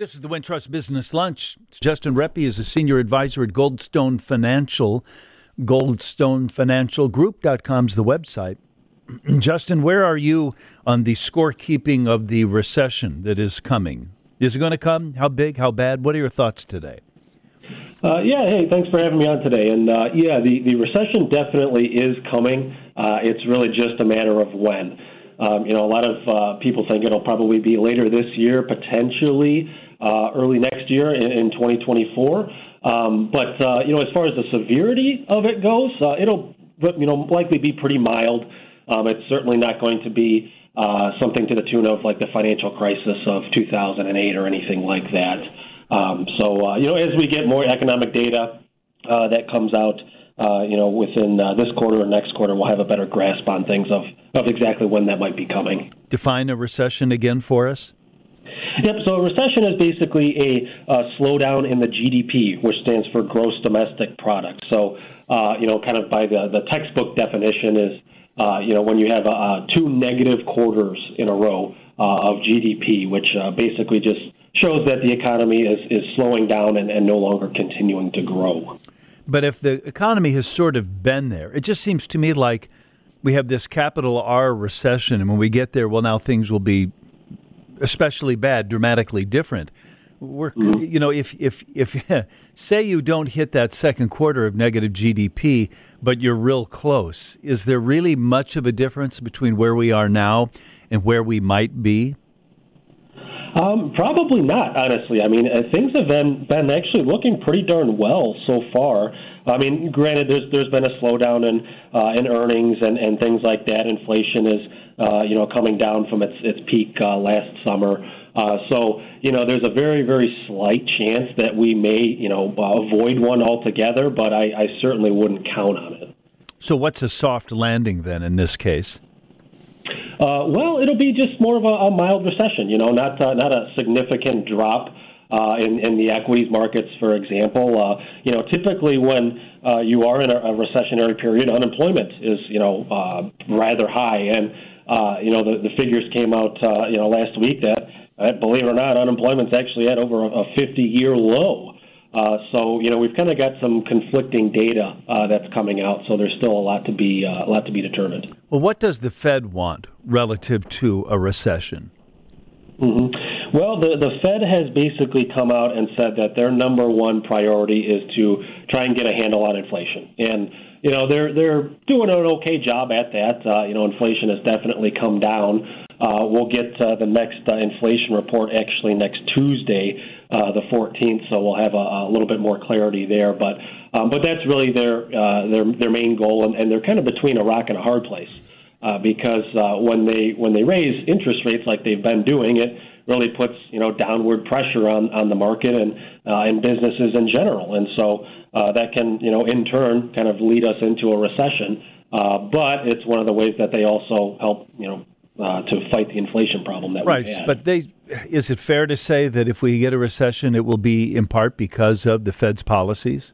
This is the Wintrust Business Lunch. Justin Reppy is a senior advisor at Goldstone Financial. GoldstoneFinancialGroup.com is the website. Justin, where are you on the scorekeeping of the recession that is coming? Is it going to come? How big? How bad? What are your thoughts today? Uh, yeah, hey, thanks for having me on today. And uh, yeah, the, the recession definitely is coming. Uh, it's really just a matter of when. Um, you know, a lot of uh, people think it'll probably be later this year, potentially uh, early next year in, in 2024. Um, but uh, you know, as far as the severity of it goes, uh, it'll you know likely be pretty mild. Um, it's certainly not going to be uh, something to the tune of like the financial crisis of 2008 or anything like that. Um, so uh, you know, as we get more economic data uh, that comes out, uh, you know, within uh, this quarter or next quarter, we'll have a better grasp on things of of exactly when that might be coming. Define a recession again for us. Yep. So a recession is basically a, slowdown in the GDP, which stands for gross domestic product. So, uh, you know, kind of by the, the textbook definition is, uh, you know, when you have uh, two negative quarters in a row uh, of GDP, which uh, basically just shows that the economy is, is slowing down and, and no longer continuing to grow. But if the economy has sort of been there, it just seems to me like we have this capital R recession, and when we get there, well, now things will be especially bad, dramatically different. We're, mm-hmm. you know, if if if say you don't hit that second quarter of negative GDP, but you're real close, is there really much of a difference between where we are now and where we might be? Um, probably not, honestly. I mean, uh, things have been been actually looking pretty darn well so far. I mean, granted, there's there's been a slowdown in uh, in earnings and, and things like that. Inflation is uh, you know coming down from its its peak uh, last summer. Uh, so you know, there's a very very slight chance that we may you know avoid one altogether, but I, I certainly wouldn't count on it. So, what's a soft landing then in this case? Uh, well, it'll be just more of a, a mild recession. You know, not uh, not a significant drop uh, in, in the equities markets, for example. Uh, you know, typically when uh, you are in a, a recessionary period, unemployment is you know uh, rather high, and uh, you know the, the figures came out uh, you know last week that, uh, believe it or not, unemployment's actually at over a 50-year low. Uh, so you know we've kind of got some conflicting data uh, that's coming out. So there's still a lot to be uh, a lot to be determined. Well, what does the Fed want relative to a recession? Mm-hmm. Well, the the Fed has basically come out and said that their number one priority is to try and get a handle on inflation, and you know they're they're doing an okay job at that. Uh, you know, inflation has definitely come down. Uh, we'll get uh, the next uh, inflation report actually next Tuesday uh, the 14th, so we'll have a, a little bit more clarity there. But um, but that's really their uh, their their main goal, and, and they're kind of between a rock and a hard place uh, because when they when they raise interest rates like they've been doing, it really puts you know downward pressure on on the market and uh, and businesses in general, and so uh, that can you know in turn kind of lead us into a recession. Uh, but it's one of the ways that they also help you know uh, to fight the inflation problem that right. But they, is it fair to say that if we get a recession, it will be in part because of the Fed's policies?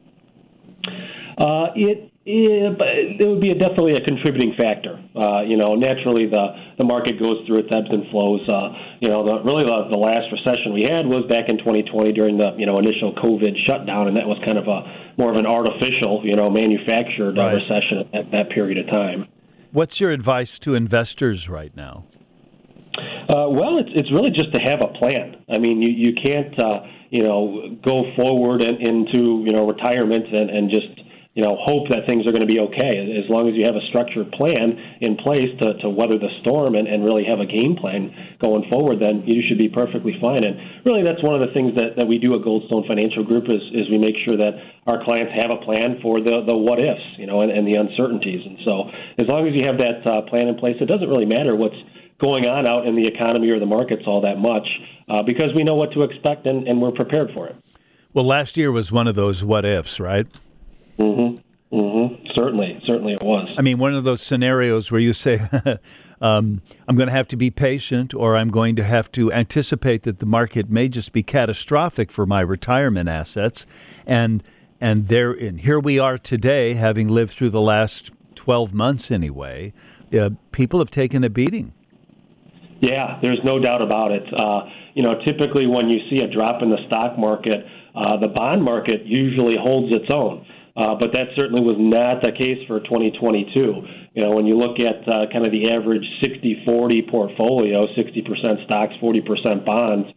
Uh, it, it, it would be a, definitely a contributing factor. Uh, you know, naturally the the market goes through its ebbs and flows. Uh, you know, the, really the, the last recession we had was back in 2020 during the you know initial COVID shutdown, and that was kind of a more of an artificial, you know, manufactured uh, right. recession at that period of time. What's your advice to investors right now? Uh, well, it's it's really just to have a plan. I mean, you you can't uh, you know go forward and, into you know retirement and, and just you know hope that things are going to be okay. As long as you have a structured plan in place to, to weather the storm and, and really have a game plan going forward, then you should be perfectly fine. And really, that's one of the things that, that we do at Goldstone Financial Group is is we make sure that our clients have a plan for the the what ifs, you know, and, and the uncertainties. And so, as long as you have that uh, plan in place, it doesn't really matter what's going on out in the economy or the markets all that much uh, because we know what to expect and, and we're prepared for it. Well, last year was one of those what ifs, right? Mm-hmm. Mm-hmm. Certainly, certainly it was. I mean, one of those scenarios where you say, um, "I'm going to have to be patient," or "I'm going to have to anticipate that the market may just be catastrophic for my retirement assets," and and there and here we are today, having lived through the last 12 months anyway. Uh, people have taken a beating. Yeah, there's no doubt about it. Uh, you know, typically when you see a drop in the stock market, uh, the bond market usually holds its own. Uh, but that certainly was not the case for 2022. You know, when you look at uh, kind of the average 60-40 portfolio, 60% stocks, 40% bonds,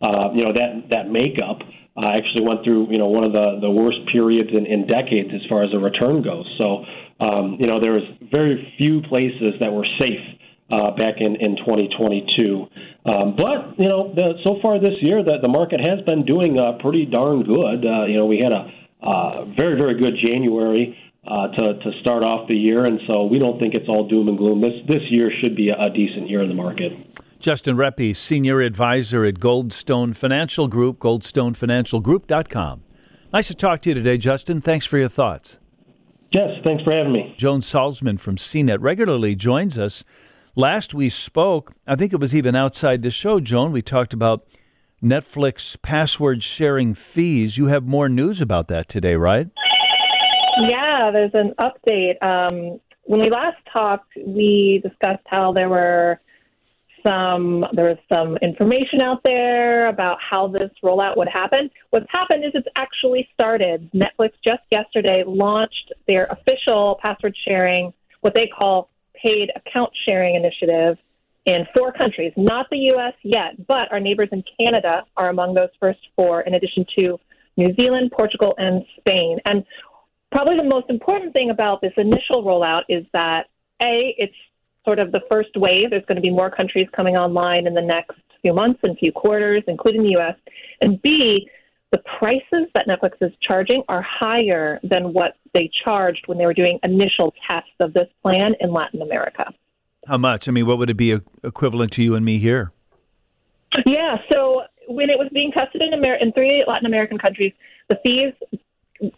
uh, you know that that makeup uh, actually went through you know one of the the worst periods in, in decades as far as the return goes. So um, you know there was very few places that were safe uh, back in, in 2022. Um, but you know, the, so far this year, the, the market has been doing uh, pretty darn good. Uh, you know, we had a uh, very very good January uh, to to start off the year, and so we don't think it's all doom and gloom. This this year should be a, a decent year in the market. Justin Reppy, Senior Advisor at Goldstone Financial Group, goldstonefinancialgroup.com. Nice to talk to you today, Justin. Thanks for your thoughts. Yes, thanks for having me. Joan Solsman from CNET regularly joins us. Last we spoke, I think it was even outside the show, Joan, we talked about Netflix password sharing fees. You have more news about that today, right? Yeah, there's an update. Um, when we last talked, we discussed how there were some there was some information out there about how this rollout would happen. What's happened is it's actually started. Netflix just yesterday launched their official password sharing, what they call paid account sharing initiative in four countries, not the U.S. yet, but our neighbors in Canada are among those first four, in addition to New Zealand, Portugal, and Spain. And probably the most important thing about this initial rollout is that A, it's sort of the first wave. There's going to be more countries coming online in the next few months and few quarters, including the U.S. And B, the prices that Netflix is charging are higher than what they charged when they were doing initial tests of this plan in Latin America. How much? I mean, what would it be equivalent to you and me here? Yeah, so when it was being tested in, Amer- in three Latin American countries, the fees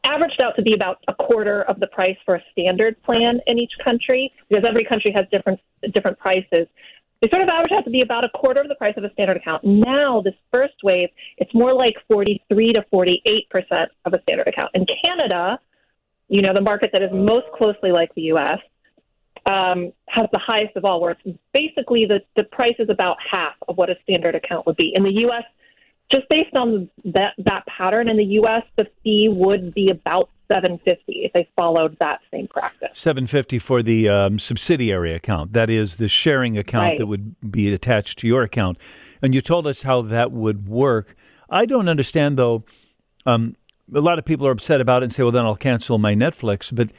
averaged out to be about a quarter of the price for a standard plan in each country because every country has different different prices. They sort of average out to be about a quarter of the price of a standard account. Now, this first wave, it's more like 43 to 48 percent of a standard account. In Canada, you know, the market that is most closely like the U.S., um, has the highest of all, where it's basically the, the price is about half of what a standard account would be. In the U.S., just based on that that pattern in the U.S., the fee would be about seven fifty if they followed that same practice. Seven fifty for the um, subsidiary account, that is the sharing account right. that would be attached to your account. And you told us how that would work. I don't understand though. Um, a lot of people are upset about it and say, "Well, then I'll cancel my Netflix," but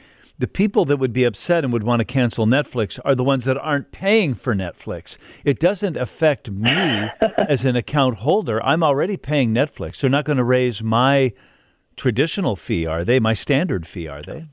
the people that would be upset and would want to cancel Netflix are the ones that aren't paying for Netflix. It doesn't affect me as an account holder. I'm already paying Netflix. They're not going to raise my traditional fee, are they? My standard fee, are they?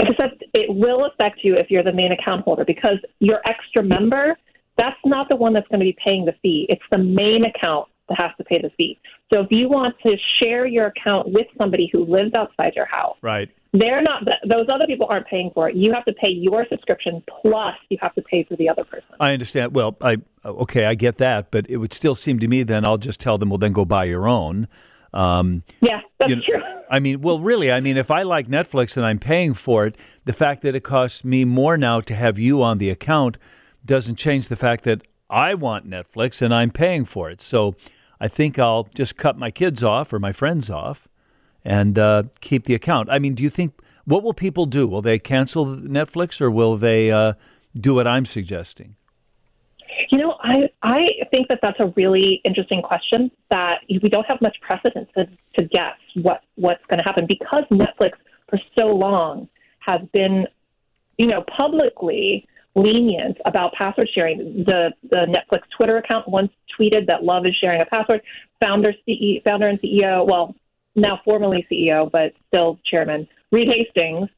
Except it will affect you if you're the main account holder because your extra member, that's not the one that's going to be paying the fee. It's the main account that has to pay the fee. So if you want to share your account with somebody who lives outside your house, right they're not those other people aren't paying for it. You have to pay your subscription plus you have to pay for the other person. I understand. Well i okay i get that but it would still seem to me then i'll just tell them well then go buy your own. Um, yeah that's you know, true. I mean well really i mean if i like netflix and i'm paying for it the fact that it costs me more now to have you on the account doesn't change the fact that i want netflix and i'm paying for it. So i think i'll just cut my kids off or my friends off and uh, keep the account. I mean, do you think what will people do? Will they cancel Netflix or will they uh, do what I'm suggesting? You know, I I think that that's a really interesting question that we don't have much precedent to, to guess what what's going to happen because Netflix for so long has been, you know, publicly lenient about password sharing. The the Netflix Twitter account once tweeted that love is sharing a password. Founder, CEO, founder and CEO, well, now formerly CEO, but still chairman, Reed Hastings,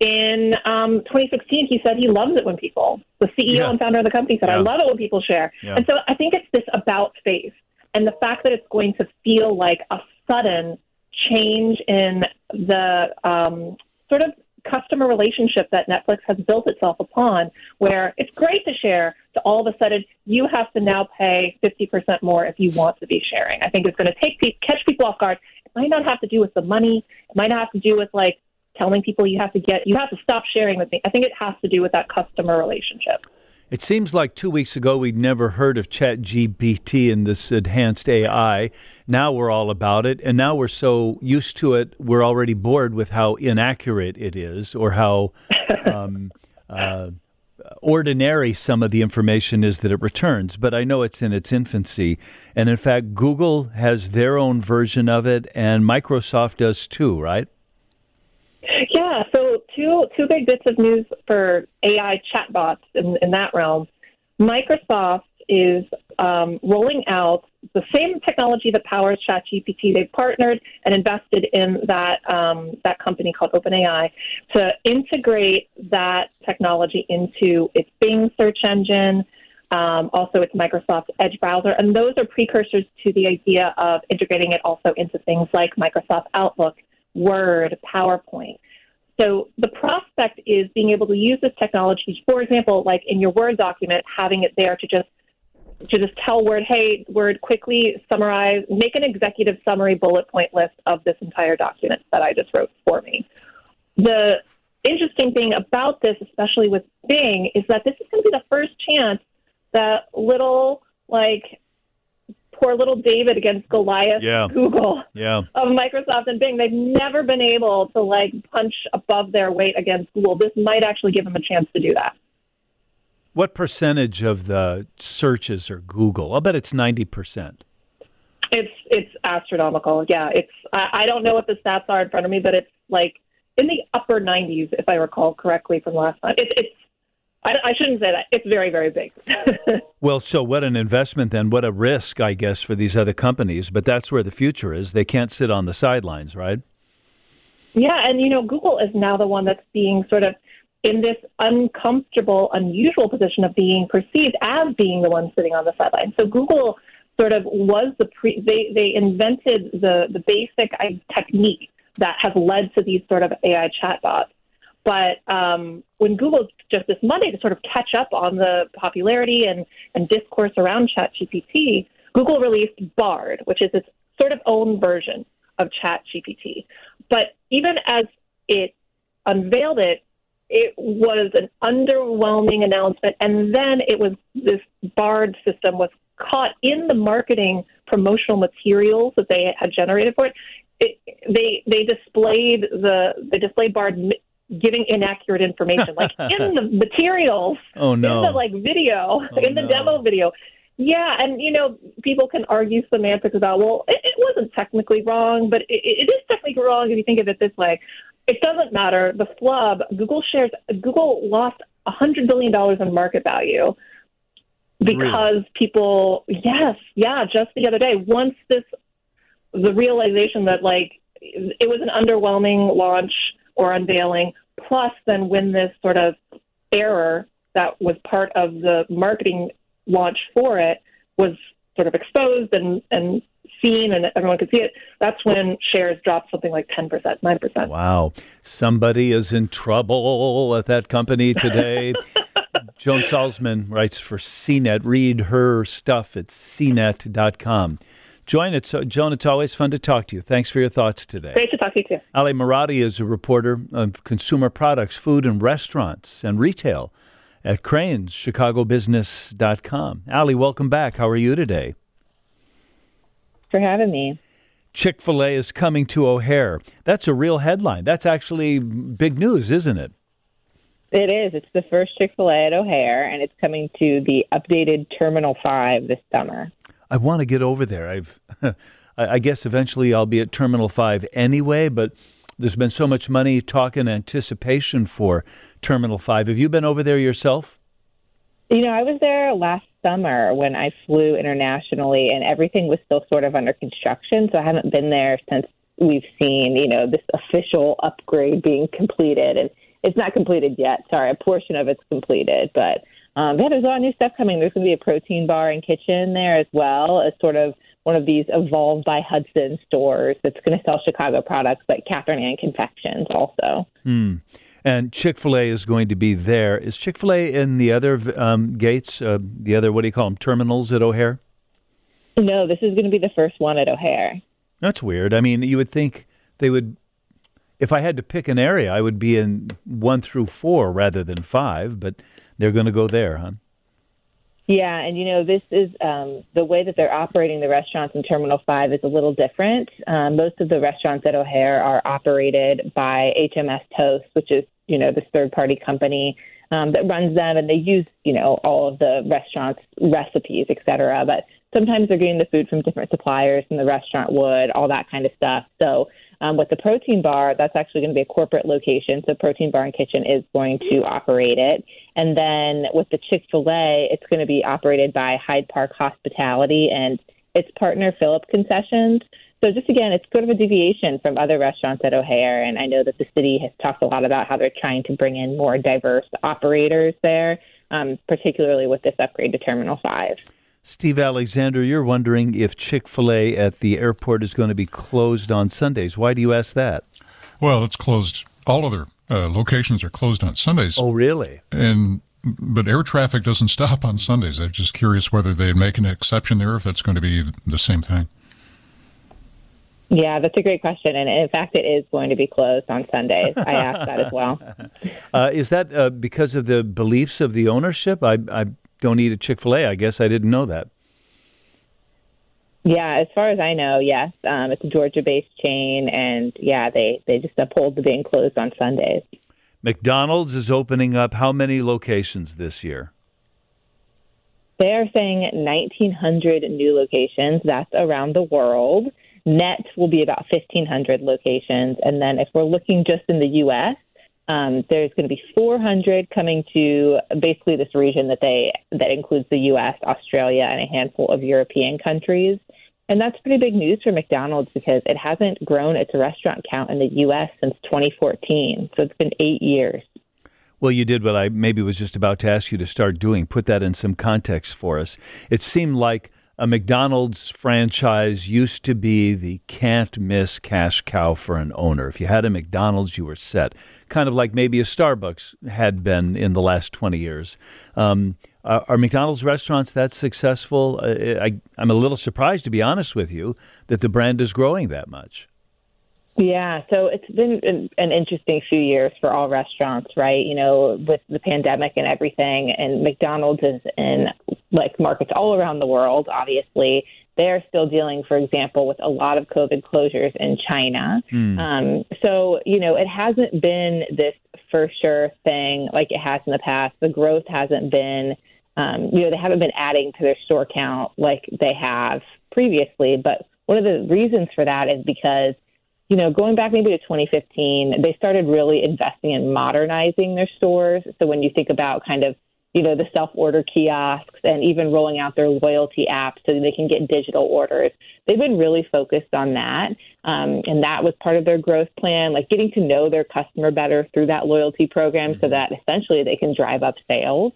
in um, 2016, he said he loves it when people, the CEO yeah. and founder of the company said, yeah. I love it when people share. Yeah. And so I think it's this about face. And the fact that it's going to feel like a sudden change in the um, sort of customer relationship that Netflix has built itself upon, where it's great to share, to all of a sudden you have to now pay 50% more if you want to be sharing. I think it's going to take catch people off guard It might not have to do with the money. It might not have to do with like telling people you have to get you have to stop sharing with me. I think it has to do with that customer relationship. It seems like two weeks ago we'd never heard of ChatGPT and this enhanced AI. Now we're all about it, and now we're so used to it, we're already bored with how inaccurate it is or how um, uh, ordinary some of the information is that it returns. But I know it's in its infancy. And in fact, Google has their own version of it, and Microsoft does too, right? Yeah, so two two big bits of news for AI chatbots in, in that realm. Microsoft is um, rolling out the same technology that powers ChatGPT. They've partnered and invested in that um, that company called OpenAI to integrate that technology into its Bing search engine, um, also its Microsoft Edge browser, and those are precursors to the idea of integrating it also into things like Microsoft Outlook Word, PowerPoint. So the prospect is being able to use this technology, for example, like in your Word document, having it there to just to just tell Word, hey, Word, quickly summarize, make an executive summary bullet point list of this entire document that I just wrote for me. The interesting thing about this, especially with Bing, is that this is going to be the first chance that little like poor little David against Goliath yeah. Google yeah. of Microsoft and Bing. They've never been able to like punch above their weight against Google. This might actually give them a chance to do that. What percentage of the searches are Google? I'll bet it's ninety percent. It's it's astronomical. Yeah, it's I, I don't know what the stats are in front of me, but it's like in the upper 90s, if I recall correctly from last time. It's it's I, I shouldn't say that. It's very, very big. well, so what an investment then? What a risk, I guess, for these other companies. But that's where the future is. They can't sit on the sidelines, right? Yeah, and you know, Google is now the one that's being sort of in this uncomfortable, unusual position of being perceived as being the one sitting on the sidelines. So Google sort of was the pre they they invented the the basic technique that has led to these sort of AI chatbots. But um, when Google just this Monday to sort of catch up on the popularity and, and discourse around ChatGPT, Google released Bard, which is its sort of own version of ChatGPT. But even as it unveiled it, it was an underwhelming announcement. And then it was this Bard system was caught in the marketing promotional materials that they had generated for it. it they they displayed the they displayed Bard giving inaccurate information, like in the materials, oh no, in the like video, oh, in the no. demo video. Yeah, and you know, people can argue semantics about well, it, it wasn't technically wrong, but it, it is technically wrong if you think of it this way. It doesn't matter. The flub, Google shares, Google lost a hundred billion dollars in market value because really? people, yes, yeah, just the other day, once this, the realization that like it was an underwhelming launch or unveiling, plus then when this sort of error that was part of the marketing launch for it was sort of exposed and, and seen and everyone could see it, that's when shares dropped something like 10%, 9%. Wow. Somebody is in trouble at that company today. Joan Solsman writes for CNET. Read her stuff at cnet.com. Join it, so, Joan. It's always fun to talk to you. Thanks for your thoughts today. Great to talk to you too. Ali Marotti is a reporter of consumer products, food and restaurants, and retail at Crain's ChicagoBusiness.com. Ali, welcome back. How are you today? For having me. Chick fil A is coming to O'Hare. That's a real headline. That's actually big news, isn't it? It is. It's the first Chick fil A at O'Hare, and it's coming to the updated Terminal 5 this summer. I want to get over there. I've, I guess eventually I'll be at Terminal Five anyway. But there's been so much money talk in anticipation for Terminal Five. Have you been over there yourself? You know, I was there last summer when I flew internationally, and everything was still sort of under construction. So I haven't been there since we've seen, you know, this official upgrade being completed. And it's not completed yet. Sorry, a portion of it's completed, but um, yeah, there's a lot of new stuff coming. There's going to be a protein bar and kitchen there as well as sort of one of these evolved by Hudson stores that's going to sell Chicago products, but Katherine Anne confections also. Hmm. And Chick Fil A is going to be there. Is Chick Fil A in the other um, gates? Uh, the other what do you call them? Terminals at O'Hare? No, this is going to be the first one at O'Hare. That's weird. I mean, you would think they would. If I had to pick an area, I would be in one through four rather than five. But they're going to go there, huh? Yeah, and you know, this is um, the way that they're operating the restaurants in Terminal 5 is a little different. Um, most of the restaurants at O'Hare are operated by HMS Toast, which is, you know, this third party company um, that runs them, and they use, you know, all of the restaurants' recipes, et cetera. But sometimes they're getting the food from different suppliers than the restaurant would, all that kind of stuff. So um, with the protein bar, that's actually going to be a corporate location. So Protein Bar and Kitchen is going to operate it. And then with the Chick fil A, it's going to be operated by Hyde Park Hospitality and its partner, Philip Concessions. So just again, it's sort of a deviation from other restaurants at O'Hare. And I know that the city has talked a lot about how they're trying to bring in more diverse operators there, um, particularly with this upgrade to Terminal 5. Steve Alexander, you're wondering if Chick fil A at the airport is going to be closed on Sundays. Why do you ask that? Well, it's closed. All other uh, locations are closed on Sundays. Oh, really? And but air traffic doesn't stop on Sundays. I'm just curious whether they'd make an exception there, if that's going to be the same thing. Yeah, that's a great question. And in fact, it is going to be closed on Sundays. I asked that as well. Uh, is that uh, because of the beliefs of the ownership? I, I don't eat a Chick fil A. I guess I didn't know that. Yeah, as far as I know, yes. Um, it's a Georgia based chain, and yeah, they, they just uphold the being closed on Sundays. McDonald's is opening up how many locations this year? They are saying 1,900 new locations. That's around the world. Net will be about 1,500 locations. And then if we're looking just in the U.S., um, there's going to be 400 coming to basically this region that they that includes the U.S., Australia, and a handful of European countries. And that's pretty big news for McDonald's because it hasn't grown its restaurant count in the U.S. since 2014. So it's been eight years. Well, you did what I maybe was just about to ask you to start doing. Put that in some context for us. It seemed like a McDonald's franchise used to be the can't miss cash cow for an owner. If you had a McDonald's, you were set. Kind of like maybe a Starbucks had been in the last 20 years. Um, are, are, McDonald's restaurants that successful? Uh, I, I'm a little surprised, to be honest with you, that the brand is growing that much. Yeah, so it's been an, an, interesting few years for all restaurants, right? You know, with the pandemic and everything, and McDonald's is in like markets all around the world, obviously. They're still dealing, for example, with a lot of COVID closures in China. Mm. Um, so, you know, it hasn't been this for sure thing like it has in the past. The growth hasn't been, um, you know, they haven't been adding to their store count like they have previously. But one of the reasons for that is because you know, going back maybe to 2015, they started really investing in modernizing their stores. So when you think about kind of, you know, the self order kiosks and even rolling out their loyalty app so they can get digital orders, they've been really focused on that. Um, and that was part of their growth plan, like getting to know their customer better through that loyalty program so that essentially they can drive up sales.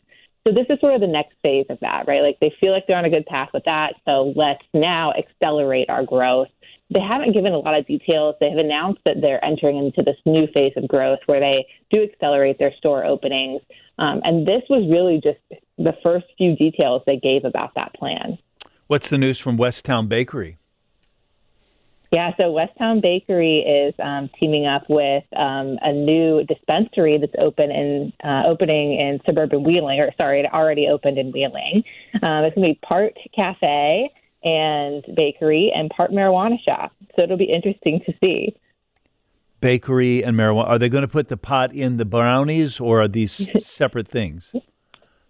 So this is sort of the next phase of that, right? Like they feel like they're on a good path with that. So let's now accelerate our growth they haven't given a lot of details. They have announced that they're entering into this new phase of growth where they do accelerate their store openings. Um, and this was really just the first few details they gave about that plan. What's the news from Westtown Bakery? Yeah, so Westtown Bakery is um, teaming up with um, a new dispensary that's open in uh, opening in suburban Wheeling, or sorry, it already opened in Wheeling. Um, it's going to be part cafe and bakery and part marijuana shop. So it'll be interesting to see. Bakery and marijuana. Are they going to put the pot in the brownies or are these separate things?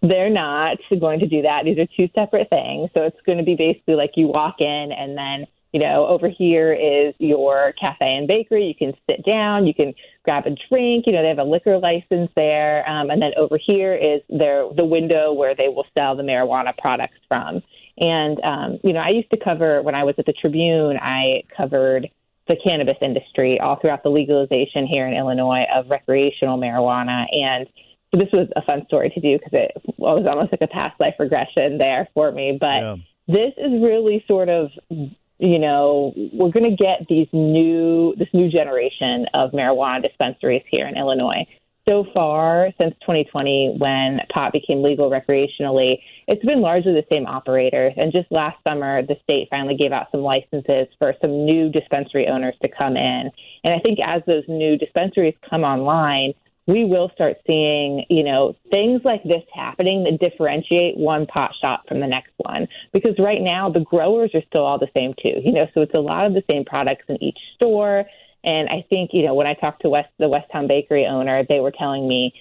They're not going to do that. These are two separate things. So it's going to be basically like you walk in and then you know, over here is your cafe and bakery. You can sit down, you can grab a drink. You know, they have a liquor license there, um, and then over here is their the window where they will sell the marijuana products from. And, um, you know, I used to cover, when I was at the Tribune, I covered the cannabis industry all throughout the legalization here in Illinois of recreational marijuana. And so this was a fun story to do because it was almost like a past life regression there for me. But yeah. this is really sort of, you know, we're going to get these new, this new generation of marijuana dispensaries here in Illinois so far since 2020 when pot became legal recreationally, it's been largely the same operators. And just last summer, the state finally gave out some licenses for some new dispensary owners to come in. And I think as those new dispensaries come online, we will start seeing, you know, things like this happening that differentiate one pot shop from the next one. Because right now the growers are still all the same too, you know, so it's a lot of the same products in each store. And I think, you know, when I talked to West the Westtown Bakery owner, they were telling me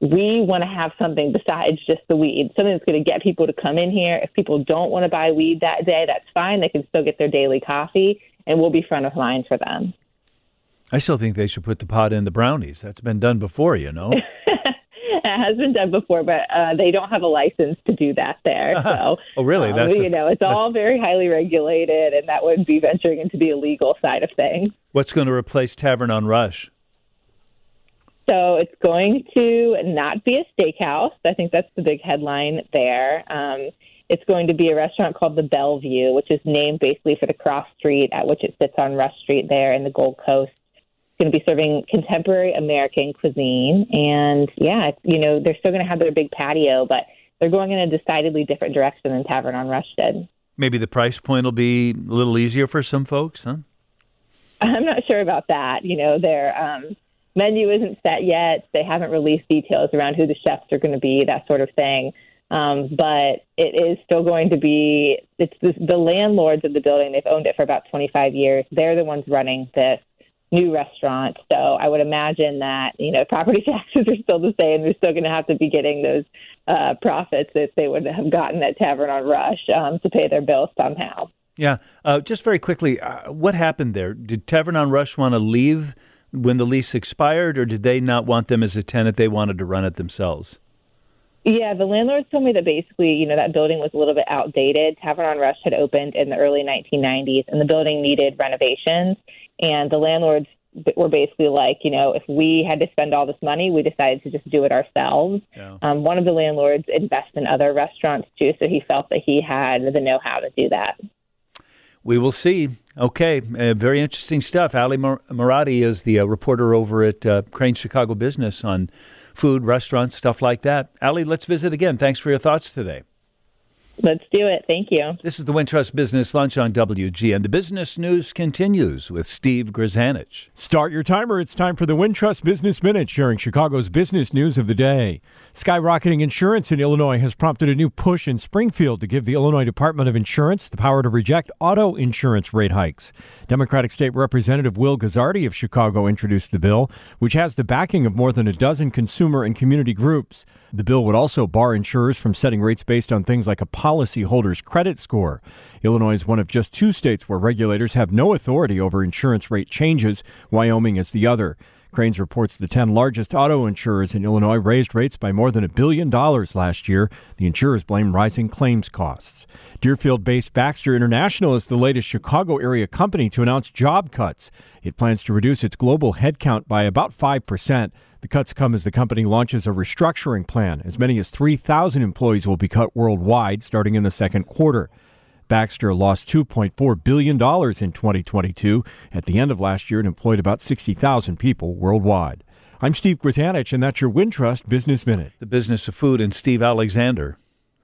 we want to have something besides just the weed, something that's going to get people to come in here. If people don't want to buy weed that day, that's fine. They can still get their daily coffee, and we'll be front of mind for them. I still think they should put the pot in the brownies. That's been done before, you know. it has been done before, but uh, they don't have a license to do that there. So, oh, really? Um, that's you a, know, it's all very highly regulated, and that would be venturing into the illegal side of things. What's going to replace Tavern on Rush? So it's going to not be a steakhouse. I think that's the big headline there. Um, it's going to be a restaurant called the Bellevue, which is named basically for the cross street at which it sits on Rush Street there in the Gold Coast It's going to be serving contemporary American cuisine. And yeah, you know, they're still going to have their big patio, but they're going in a decidedly different direction than Tavern on Rush did. Maybe the price point will be a little easier for some folks, huh? I'm not sure about that. You know, their um, menu isn't set yet. They haven't released details around who the chefs are going to be, that sort of thing. Um, but it is still going to be, it's the, the landlords of the building. They've owned it for about 25 years. They're the ones running this new restaurant. So I would imagine that you know property taxes are still the same. They're still going to have to be getting those uh, profits that they would have gotten at Tavern on Rush um, to pay their bills somehow. Yeah. Uh, just very quickly, uh, what happened there? Did Tavern on Rush want to leave when the lease expired, or did they not want them as a tenant? They wanted to run it themselves. Yeah, the landlords told me that basically, you know, that building was a little bit outdated. Tavern on Rush had opened in the early 1990s, and the building needed renovations. And the landlords were basically like, you know, if we had to spend all this money, we decided to just do it ourselves. Yeah. Um, one of the landlords invests in other restaurants too, so he felt that he had the know-how to do that. We will see. Okay, uh, very interesting stuff. Ali Mar- Marotti is the uh, reporter over at uh, Crain Chicago Business on food, restaurants, stuff like that. Ali, let's visit again. Thanks for your thoughts today. Let's do it. Thank you. This is the Wintrust Business Lunch on WG, and the business news continues with Steve Grzanich. Start your timer. It's time for the Wintrust Business Minute, sharing Chicago's business news of the day. Skyrocketing insurance in Illinois has prompted a new push in Springfield to give the Illinois Department of Insurance the power to reject auto insurance rate hikes. Democratic State Representative Will Guzzardi of Chicago introduced the bill, which has the backing of more than a dozen consumer and community groups. The bill would also bar insurers from setting rates based on things like a policyholder's credit score. Illinois is one of just two states where regulators have no authority over insurance rate changes. Wyoming is the other. Crain's reports the 10 largest auto insurers in Illinois raised rates by more than a billion dollars last year. The insurers blame rising claims costs. Deerfield based Baxter International is the latest Chicago area company to announce job cuts. It plans to reduce its global headcount by about 5%. The cuts come as the company launches a restructuring plan. As many as 3,000 employees will be cut worldwide starting in the second quarter. Baxter lost $2.4 billion in 2022. At the end of last year, it employed about 60,000 people worldwide. I'm Steve Grzanich, and that's your Wintrust Business Minute. The business of food and Steve Alexander.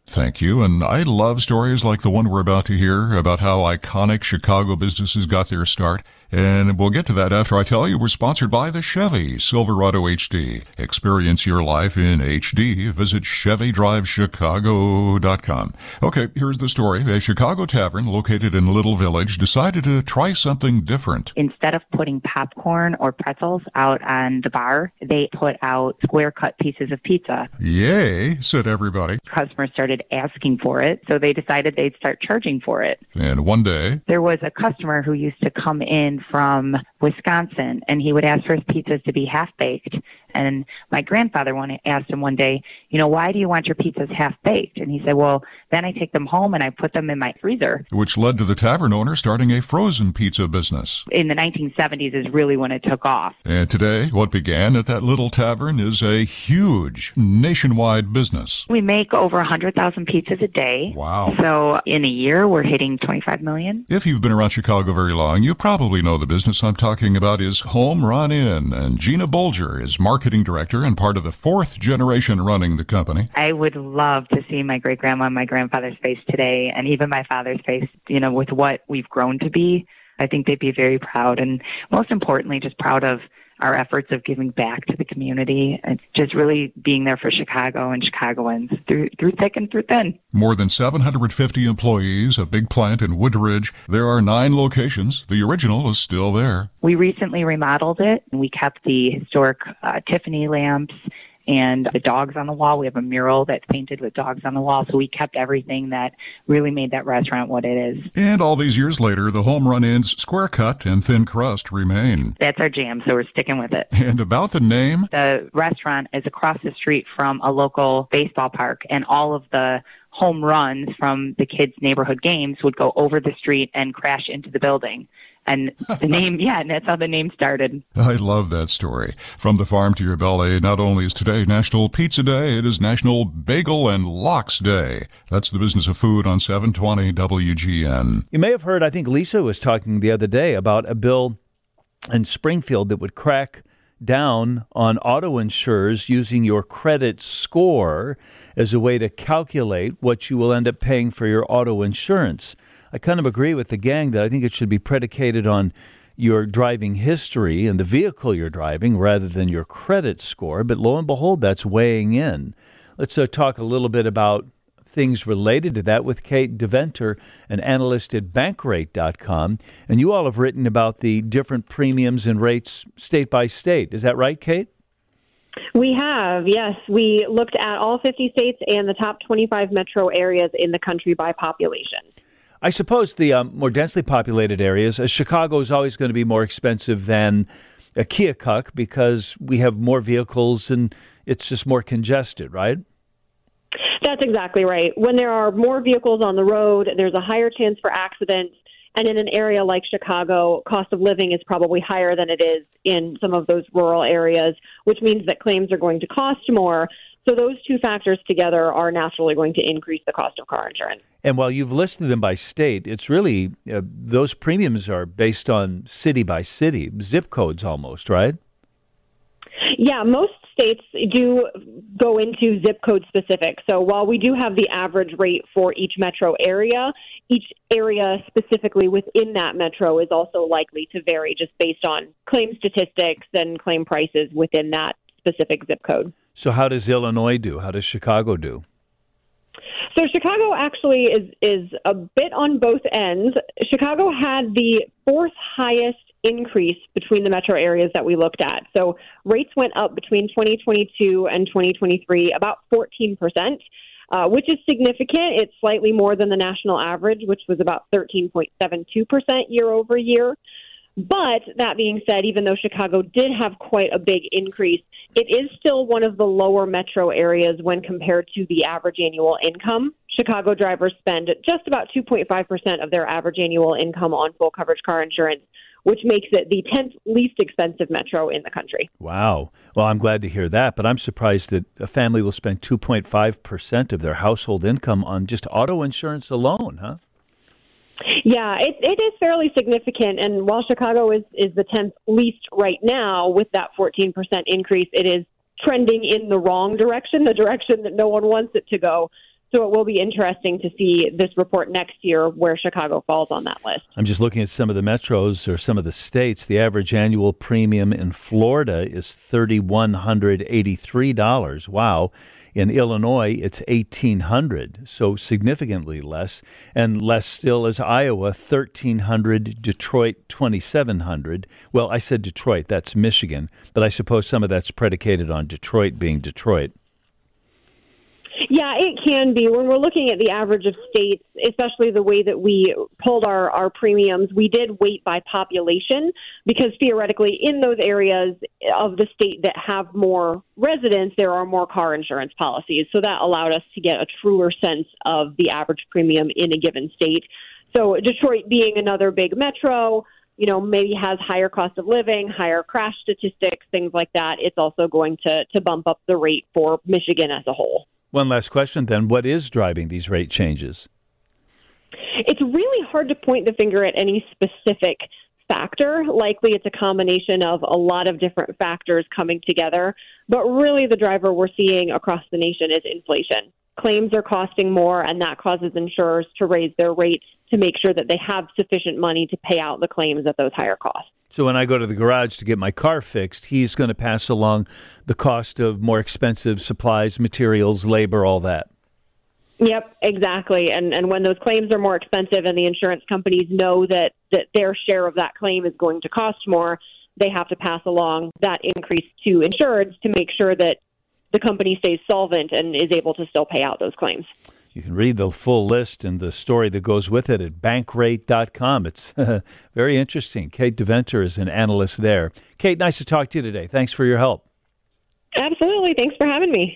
Thank you. And I love stories like the one we're about to hear about how iconic Chicago businesses got their start. And we'll get to that after I tell you we're sponsored by the Chevy Silverado HD. Experience your life in HD. Visit ChevyDriveChicago.com. Okay, here's the story. A Chicago tavern located in Little Village decided to try something different. Instead of putting popcorn or pretzels out on the bar, they put out square cut pieces of pizza. Yay, said everybody. Customers started asking for it, so they decided they'd start charging for it. And one day, there was a customer who used to come in from Wisconsin, and he would ask for his pizzas to be half baked. And my grandfather one asked him one day, you know, why do you want your pizzas half baked? And he said, well, then I take them home and I put them in my freezer. Which led to the tavern owner starting a frozen pizza business. In the 1970s is really when it took off. And today, what began at that little tavern is a huge nationwide business. We make over 100,000 pizzas a day. Wow. So in a year, we're hitting 25 million. If you've been around Chicago very long, you probably know the business I'm talking about is Home Run Inn, And Gina Bolger is marketing director and part of the fourth generation running the company. I would love to see my great grandma and my grandfather's face today, and even my father's face, you know, with what we've grown to be. I think they'd be very proud, and most importantly, just proud of our efforts of giving back to the community. It's just really being there for Chicago and Chicagoans through through thick and through thin. More than 750 employees, a big plant in Woodridge. There are nine locations. The original is still there. We recently remodeled it and we kept the historic uh, Tiffany lamps and the dogs on the wall. We have a mural that's painted with dogs on the wall. So we kept everything that really made that restaurant what it is. And all these years later, the Home Run Inn's, square cut, and thin crust remain. That's our jam, so we're sticking with it. And about the name? The restaurant is across the street from a local baseball park, and all of the home runs from the kids' neighborhood games would go over the street and crash into the building. And the name, yeah, and that's how the name started. I love that story. From the farm to your belly, not only is today National Pizza Day, it is National Bagel and Lox Day. That's the business of food on 720 WGN. You may have heard, I think Lisa was talking the other day about a bill in Springfield that would crack down on auto insurers using your credit score as a way to calculate what you will end up paying for your auto insurance. I kind of agree with the gang that I think it should be predicated on your driving history and the vehicle you're driving rather than your credit score. But lo and behold, that's weighing in. Let's uh, talk a little bit about things related to that with Kate Deventer, an analyst at Bankrate.com. And you all have written about the different premiums and rates state by state. Is that right, Kate? We have, yes. We looked at all 50 states and the top 25 metro areas in the country by population. I suppose the um, more densely populated areas, uh, Chicago is always going to be more expensive than a Keokuk because we have more vehicles and it's just more congested, right? That's exactly right. When there are more vehicles on the road, there's a higher chance for accidents. And in an area like Chicago, cost of living is probably higher than it is in some of those rural areas, which means that claims are going to cost more. So those two factors together are naturally going to increase the cost of car insurance. And while you've listed them by state, it's really uh, those premiums are based on city by city, zip codes almost, right? Yeah, most states do go into zip code specific. So while we do have the average rate for each metro area, each area specifically within that metro is also likely to vary just based on claim statistics and claim prices within that specific zip code. So how does Illinois do? How does Chicago do? So Chicago actually is is a bit on both ends. Chicago had the fourth highest increase between the metro areas that we looked at. So rates went up between 2022 and 2023 about 14 percent. Uh, which is significant. It's slightly more than the national average, which was about 13.72% year over year. But that being said, even though Chicago did have quite a big increase, it is still one of the lower metro areas when compared to the average annual income. Chicago drivers spend just about 2.5% of their average annual income on full coverage car insurance, which makes it the 10th least expensive metro in the country. Wow. Well, I'm glad to hear that, but I'm surprised that a family will spend 2.5% of their household income on just auto insurance alone, huh? Yeah, it, it is fairly significant. And while Chicago is, is the 10th least right now with that 14% increase, it is trending in the wrong direction, the direction that no one wants it to go. So it will be interesting to see this report next year where Chicago falls on that list. I'm just looking at some of the metros or some of the states. The average annual premium in Florida is $3,183. Wow. In Illinois, it's 1800, so significantly less, and less still is Iowa, 1300, Detroit, 2700. Well, I said Detroit, that's Michigan, but I suppose some of that's predicated on Detroit being Detroit. Yeah, it can be. When we're looking at the average of states, especially the way that we pulled our, our premiums, we did weight by population because theoretically, in those areas of the state that have more residents, there are more car insurance policies. So that allowed us to get a truer sense of the average premium in a given state. So Detroit being another big metro, you know, maybe has higher cost of living, higher crash statistics, things like that. It's also going to, to bump up the rate for Michigan as a whole. One last question then. What is driving these rate changes? It's really hard to point the finger at any specific factor. Likely it's a combination of a lot of different factors coming together. But really, the driver we're seeing across the nation is inflation. Claims are costing more, and that causes insurers to raise their rates to make sure that they have sufficient money to pay out the claims at those higher costs. So when I go to the garage to get my car fixed, he's going to pass along the cost of more expensive supplies, materials, labor, all that. Yep, exactly. And and when those claims are more expensive and the insurance companies know that that their share of that claim is going to cost more, they have to pass along that increase to insureds to make sure that the company stays solvent and is able to still pay out those claims. You can read the full list and the story that goes with it at bankrate.com. It's very interesting. Cate Deventer is an analyst there. Cate, nice to talk to you today. Thanks for your help. Absolutely. Thanks for having me.